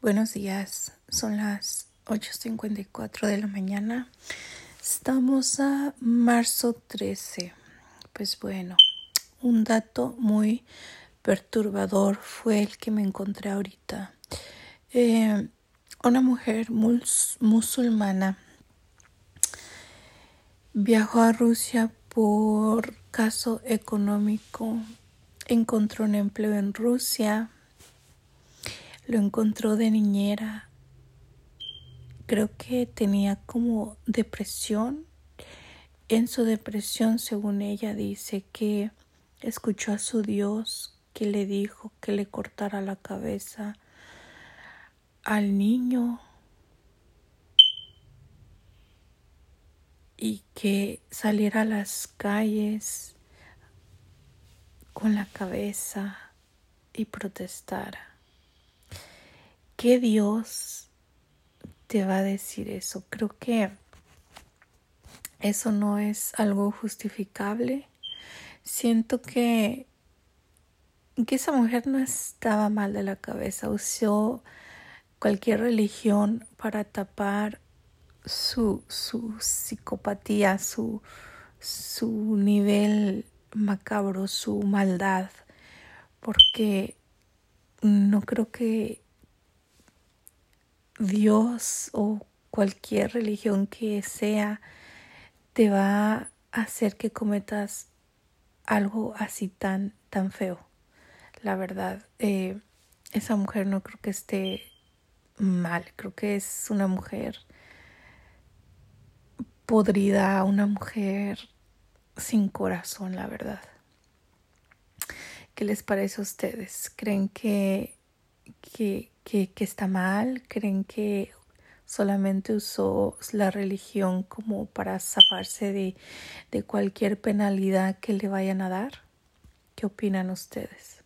Buenos días, son las 8.54 de la mañana. Estamos a marzo 13. Pues bueno, un dato muy perturbador fue el que me encontré ahorita. Eh, una mujer musulmana viajó a Rusia por caso económico, encontró un empleo en Rusia lo encontró de niñera. Creo que tenía como depresión. En su depresión, según ella, dice que escuchó a su Dios que le dijo que le cortara la cabeza al niño y que saliera a las calles con la cabeza y protestara. ¿Qué Dios te va a decir eso? Creo que eso no es algo justificable. Siento que, que esa mujer no estaba mal de la cabeza, usó cualquier religión para tapar su, su psicopatía, su, su nivel macabro, su maldad, porque no creo que Dios o cualquier religión que sea te va a hacer que cometas algo así tan tan feo. La verdad eh, esa mujer no creo que esté mal. Creo que es una mujer podrida una mujer sin corazón la verdad. ¿Qué les parece a ustedes? ¿Creen que, que, que, está mal, creen que solamente usó la religión como para zafarse de, de cualquier penalidad que le vayan a dar. ¿Qué opinan ustedes?